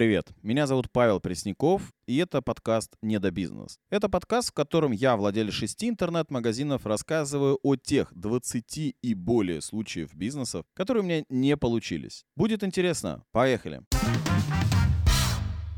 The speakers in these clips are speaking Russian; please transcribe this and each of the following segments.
привет! Меня зовут Павел Пресняков, и это подкаст «Недобизнес». Это подкаст, в котором я, владелец шести интернет-магазинов, рассказываю о тех 20 и более случаев бизнесов, которые у меня не получились. Будет интересно. Поехали!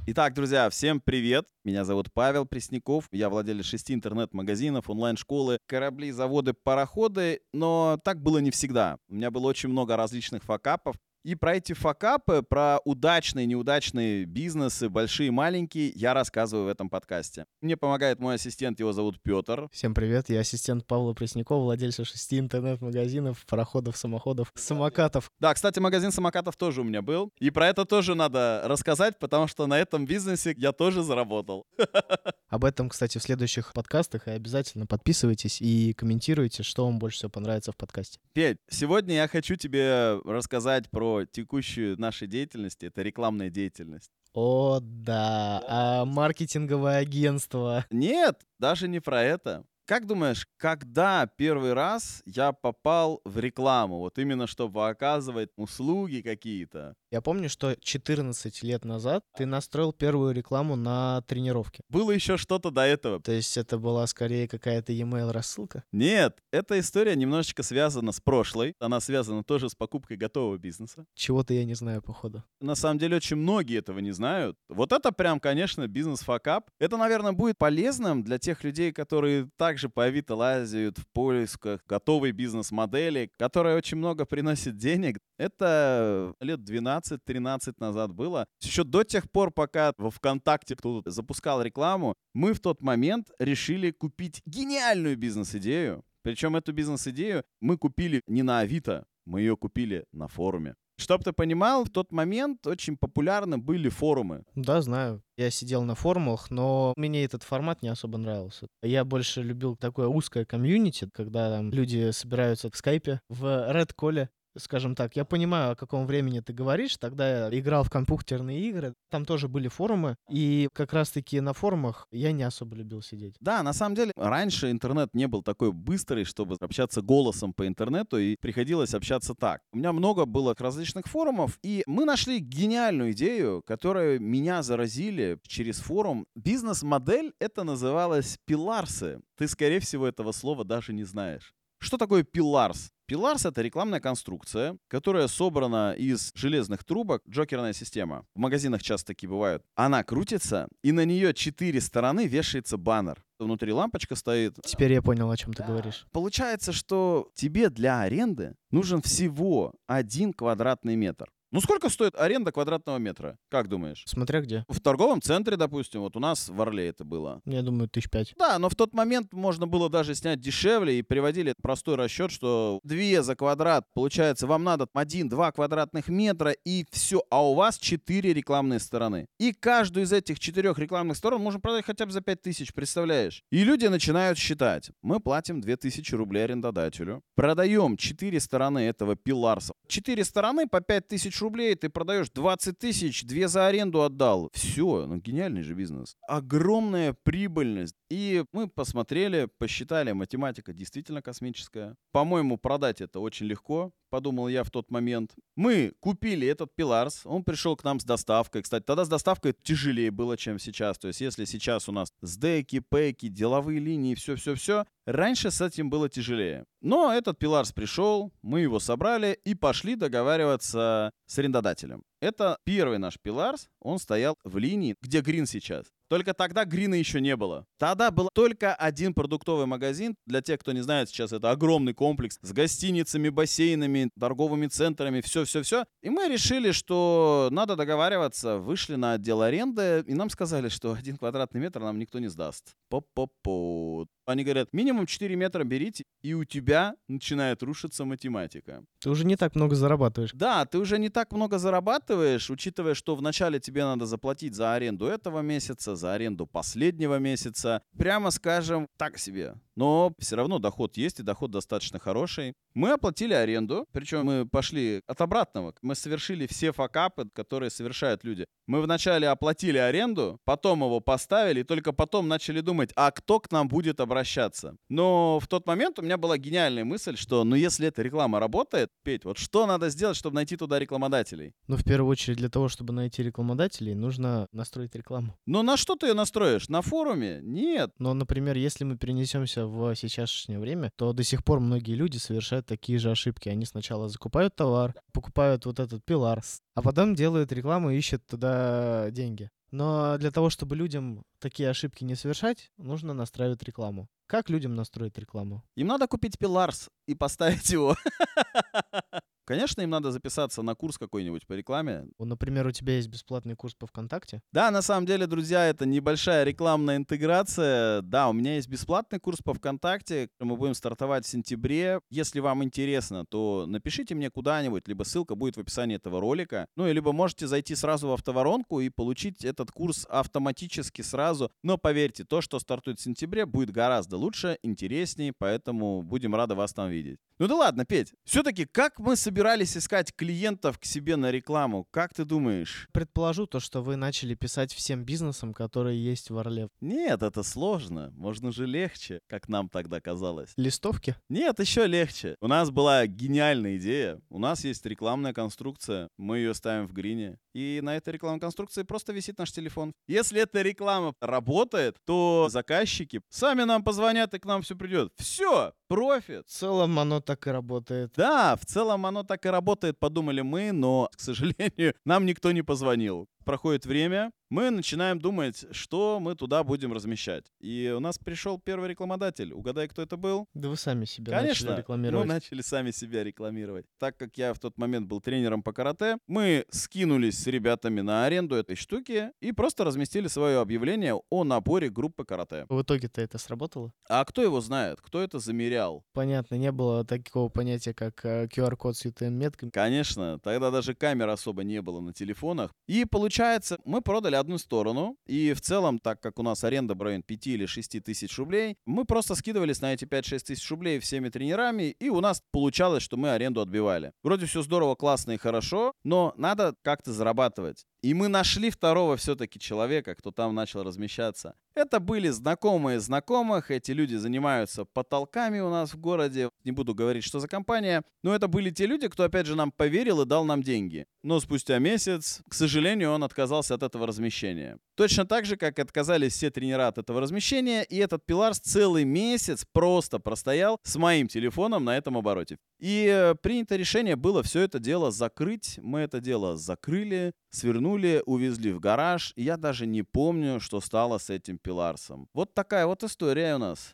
Итак, друзья, всем привет! Меня зовут Павел Пресняков, я владелец шести интернет-магазинов, онлайн-школы, корабли, заводы, пароходы, но так было не всегда. У меня было очень много различных факапов, и про эти факапы, про удачные, неудачные бизнесы, большие, маленькие, я рассказываю в этом подкасте. Мне помогает мой ассистент, его зовут Петр. Всем привет, я ассистент Павла Преснякова, владельца шести интернет-магазинов, пароходов, самоходов, самокатов. Да, кстати, магазин самокатов тоже у меня был. И про это тоже надо рассказать, потому что на этом бизнесе я тоже заработал. Об этом, кстати, в следующих подкастах. И обязательно подписывайтесь и комментируйте, что вам больше всего понравится в подкасте. Петь, сегодня я хочу тебе рассказать про текущую нашу деятельность. Это рекламная деятельность. О, да, а маркетинговое агентство. Нет, даже не про это. Как думаешь, когда первый раз я попал в рекламу, вот именно чтобы оказывать услуги какие-то? Я помню, что 14 лет назад ты настроил первую рекламу на тренировке. Было еще что-то до этого. То есть это была скорее какая-то e-mail рассылка? Нет, эта история немножечко связана с прошлой. Она связана тоже с покупкой готового бизнеса. Чего-то я не знаю, походу. На самом деле очень многие этого не знают. Вот это прям, конечно, бизнес-факап. Это, наверное, будет полезным для тех людей, которые также по Авито лазят в поисках готовой бизнес-модели, которая очень много приносит денег. Это лет 12 12-13 назад было. Еще до тех пор, пока во ВКонтакте кто-то запускал рекламу, мы в тот момент решили купить гениальную бизнес-идею. Причем эту бизнес-идею мы купили не на Авито, мы ее купили на форуме. Чтоб ты понимал, в тот момент очень популярны были форумы. Да, знаю. Я сидел на форумах, но мне этот формат не особо нравился. Я больше любил такое узкое комьюнити, когда там люди собираются в скайпе, в Red Call, скажем так, я понимаю, о каком времени ты говоришь. Тогда я играл в компьютерные игры, там тоже были форумы, и как раз-таки на форумах я не особо любил сидеть. Да, на самом деле, раньше интернет не был такой быстрый, чтобы общаться голосом по интернету, и приходилось общаться так. У меня много было различных форумов, и мы нашли гениальную идею, которая меня заразили через форум. Бизнес-модель это называлось пиларсы. Ты, скорее всего, этого слова даже не знаешь. Что такое пиларс? Пиларс — это рекламная конструкция, которая собрана из железных трубок, джокерная система. В магазинах часто такие бывают. Она крутится, и на нее четыре стороны вешается баннер. Внутри лампочка стоит. Теперь я понял, о чем ты говоришь. Получается, что тебе для аренды нужен всего один квадратный метр. Ну сколько стоит аренда квадратного метра? Как думаешь? Смотря где. В торговом центре, допустим, вот у нас в Орле это было. Я думаю, тысяч пять. Да, но в тот момент можно было даже снять дешевле и приводили простой расчет, что две за квадрат, получается, вам надо один-два квадратных метра и все, а у вас четыре рекламные стороны. И каждую из этих четырех рекламных сторон можно продать хотя бы за пять тысяч, представляешь? И люди начинают считать. Мы платим две тысячи рублей арендодателю, продаем четыре стороны этого пиларса. Четыре стороны по пять тысяч рублей, ты продаешь 20 тысяч, две за аренду отдал. Все, ну гениальный же бизнес. Огромная прибыльность. И мы посмотрели, посчитали, математика действительно космическая. По-моему, продать это очень легко, подумал я в тот момент. Мы купили этот пиларс, он пришел к нам с доставкой. Кстати, тогда с доставкой тяжелее было, чем сейчас. То есть, если сейчас у нас сдеки, пеки, деловые линии, все-все-все, раньше с этим было тяжелее. Но этот пиларс пришел, мы его собрали и пошли договариваться с арендодателем. Это первый наш пиларс, он стоял в линии, где Грин сейчас. Только тогда Грина еще не было. Тогда был только один продуктовый магазин. Для тех, кто не знает, сейчас это огромный комплекс с гостиницами, бассейнами, торговыми центрами, все-все-все. И мы решили, что надо договариваться. Вышли на отдел аренды, и нам сказали, что один квадратный метр нам никто не сдаст. По-по-по. Они говорят, минимум 4 метра берите, и у тебя начинает рушиться математика. Ты уже не так много зарабатываешь. Да, ты уже не так много зарабатываешь, учитывая, что вначале тебе надо заплатить за аренду этого месяца, за аренду последнего месяца. Прямо скажем, так себе. Но все равно доход есть, и доход достаточно хороший. Мы оплатили аренду, причем мы пошли от обратного. Мы совершили все факапы, которые совершают люди. Мы вначале оплатили аренду, потом его поставили, и только потом начали думать, а кто к нам будет обращаться. Но в тот момент у меня была гениальная мысль, что ну если эта реклама работает, Петь, вот что надо сделать, чтобы найти туда рекламодателей? Ну, в первую очередь, для того, чтобы найти рекламодателей, нужно настроить рекламу. Но на что ты ее настроишь? На форуме? Нет. Но, например, если мы перенесемся в сейчасшнее время, то до сих пор многие люди совершают такие же ошибки. Они сначала закупают товар, покупают вот этот пилар, а потом делают рекламу и ищут туда деньги. Но для того, чтобы людям такие ошибки не совершать, нужно настраивать рекламу. Как людям настроить рекламу? Им надо купить пиларс и поставить его. Конечно, им надо записаться на курс какой-нибудь по рекламе. Например, у тебя есть бесплатный курс по ВКонтакте? Да, на самом деле, друзья, это небольшая рекламная интеграция. Да, у меня есть бесплатный курс по ВКонтакте. Мы будем стартовать в сентябре. Если вам интересно, то напишите мне куда-нибудь, либо ссылка будет в описании этого ролика. Ну, и либо можете зайти сразу в автоворонку и получить этот курс автоматически сразу. Но поверьте, то, что стартует в сентябре, будет гораздо лучше, интереснее, поэтому будем рады вас там видеть. Ну да ладно, Петь. Все-таки как мы собирались искать клиентов к себе на рекламу? Как ты думаешь? Предположу то, что вы начали писать всем бизнесам, которые есть в Орле. Нет, это сложно. Можно же легче, как нам тогда казалось. Листовки? Нет, еще легче. У нас была гениальная идея. У нас есть рекламная конструкция. Мы ее ставим в грине. И на этой рекламной конструкции просто висит наш телефон. Если эта реклама работает, то заказчики сами нам позвонят и к нам все придет. Все, профит. В целом оно так и работает. Да, в целом оно так и работает, подумали мы, но, к сожалению, нам никто не позвонил проходит время, мы начинаем думать, что мы туда будем размещать. И у нас пришел первый рекламодатель. Угадай, кто это был? Да вы сами себя Конечно, начали рекламировать. мы начали сами себя рекламировать. Так как я в тот момент был тренером по карате, мы скинулись с ребятами на аренду этой штуки и просто разместили свое объявление о наборе группы карате. В итоге-то это сработало? А кто его знает? Кто это замерял? Понятно, не было такого понятия, как э, QR-код с UTM-метками. Конечно, тогда даже камер особо не было на телефонах. И получается, мы продали одну сторону, и в целом, так как у нас аренда в районе 5 или 6 тысяч рублей, мы просто скидывались на эти 5-6 тысяч рублей всеми тренерами, и у нас получалось, что мы аренду отбивали. Вроде все здорово, классно и хорошо, но надо как-то зарабатывать. И мы нашли второго все-таки человека, кто там начал размещаться. Это были знакомые знакомых, эти люди занимаются потолками у нас в городе, не буду говорить, что за компания, но это были те люди, кто опять же нам поверил и дал нам деньги. Но спустя месяц, к сожалению, он отказался от этого размещения. Точно так же, как отказались все тренера от этого размещения, и этот Пиларс целый месяц просто простоял с моим телефоном на этом обороте. И э, принято решение было все это дело закрыть. Мы это дело закрыли, свернули, увезли в гараж. Я даже не помню, что стало с этим Пиларсом. Вот такая вот история у нас.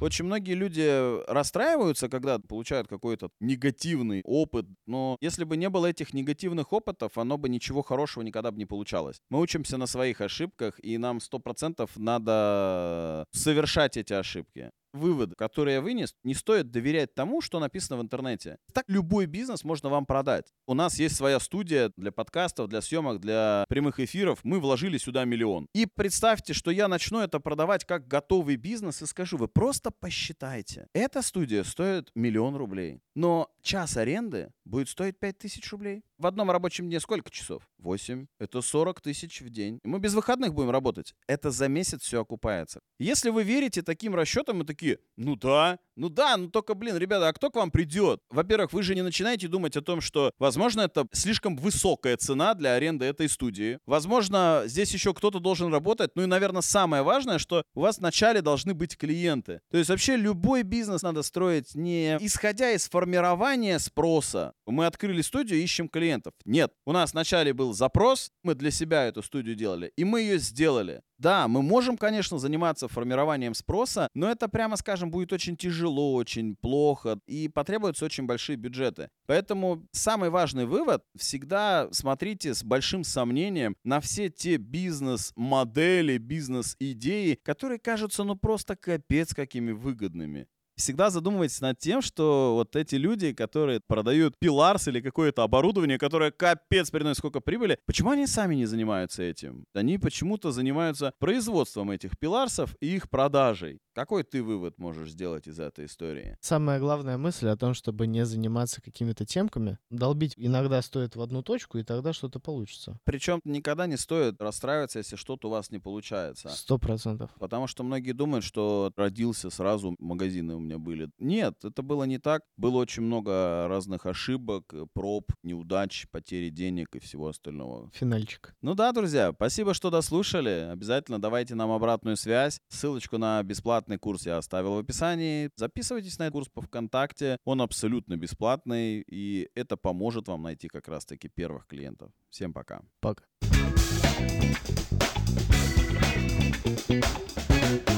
Очень многие люди расстраиваются, когда получают какой-то негативный опыт, но если бы не было этих негативных опытов, оно бы ничего хорошего никогда бы не получалось. Мы учимся на своих ошибках, и нам 100% надо совершать эти ошибки выводы, которые я вынес, не стоит доверять тому, что написано в интернете. Так любой бизнес можно вам продать. У нас есть своя студия для подкастов, для съемок, для прямых эфиров. Мы вложили сюда миллион. И представьте, что я начну это продавать как готовый бизнес и скажу, вы просто посчитайте. Эта студия стоит миллион рублей, но час аренды будет стоить 5000 рублей. В одном рабочем дне сколько часов? 8. Это 40 тысяч в день. Мы без выходных будем работать. Это за месяц все окупается. Если вы верите таким расчетам и такие, ну да, ну да, ну только, блин, ребята, а кто к вам придет? Во-первых, вы же не начинаете думать о том, что, возможно, это слишком высокая цена для аренды этой студии. Возможно, здесь еще кто-то должен работать. Ну и, наверное, самое важное, что у вас вначале должны быть клиенты. То есть вообще любой бизнес надо строить не исходя из формирования спроса. Мы открыли студию, ищем клиентов. Нет, у нас вначале был запрос, мы для себя эту студию делали, и мы ее сделали. Да, мы можем, конечно, заниматься формированием спроса, но это, прямо скажем, будет очень тяжело, очень плохо и потребуются очень большие бюджеты. Поэтому самый важный вывод — всегда смотрите с большим сомнением на все те бизнес-модели, бизнес-идеи, которые кажутся ну просто капец какими выгодными. Всегда задумывайтесь над тем, что вот эти люди, которые продают пиларс или какое-то оборудование, которое капец приносит сколько прибыли, почему они сами не занимаются этим? Они почему-то занимаются производством этих пиларсов и их продажей. Какой ты вывод можешь сделать из этой истории? Самая главная мысль о том, чтобы не заниматься какими-то темками, долбить иногда стоит в одну точку, и тогда что-то получится. Причем никогда не стоит расстраиваться, если что-то у вас не получается. Сто процентов. Потому что многие думают, что родился сразу, магазины у меня были. Нет, это было не так. Было очень много разных ошибок, проб, неудач, потери денег и всего остального. Финальчик. Ну да, друзья, спасибо, что дослушали. Обязательно давайте нам обратную связь. Ссылочку на бесплатный курс я оставил в описании. Записывайтесь на этот курс по ВКонтакте. Он абсолютно бесплатный, и это поможет вам найти как раз-таки первых клиентов. Всем пока. Пока. Thank you.